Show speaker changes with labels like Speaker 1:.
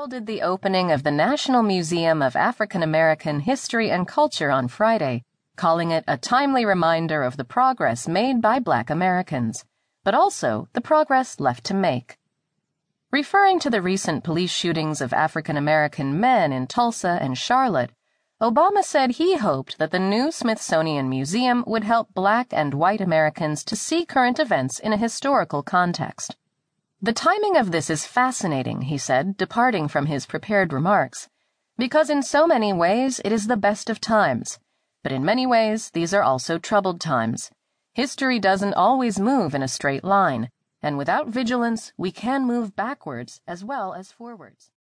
Speaker 1: heralded the opening of the National Museum of African American History and Culture on Friday, calling it a timely reminder of the progress made by black Americans, but also the progress left to make. Referring to the recent police shootings of African American men in Tulsa and Charlotte, Obama said he hoped that the new Smithsonian Museum would help black and white Americans to see current events in a historical context. The timing of this is fascinating, he said, departing from his prepared remarks, because in so many ways it is the best of times, but in many ways these are also troubled times. History doesn't always move in a straight line, and without vigilance we can move backwards as well as forwards.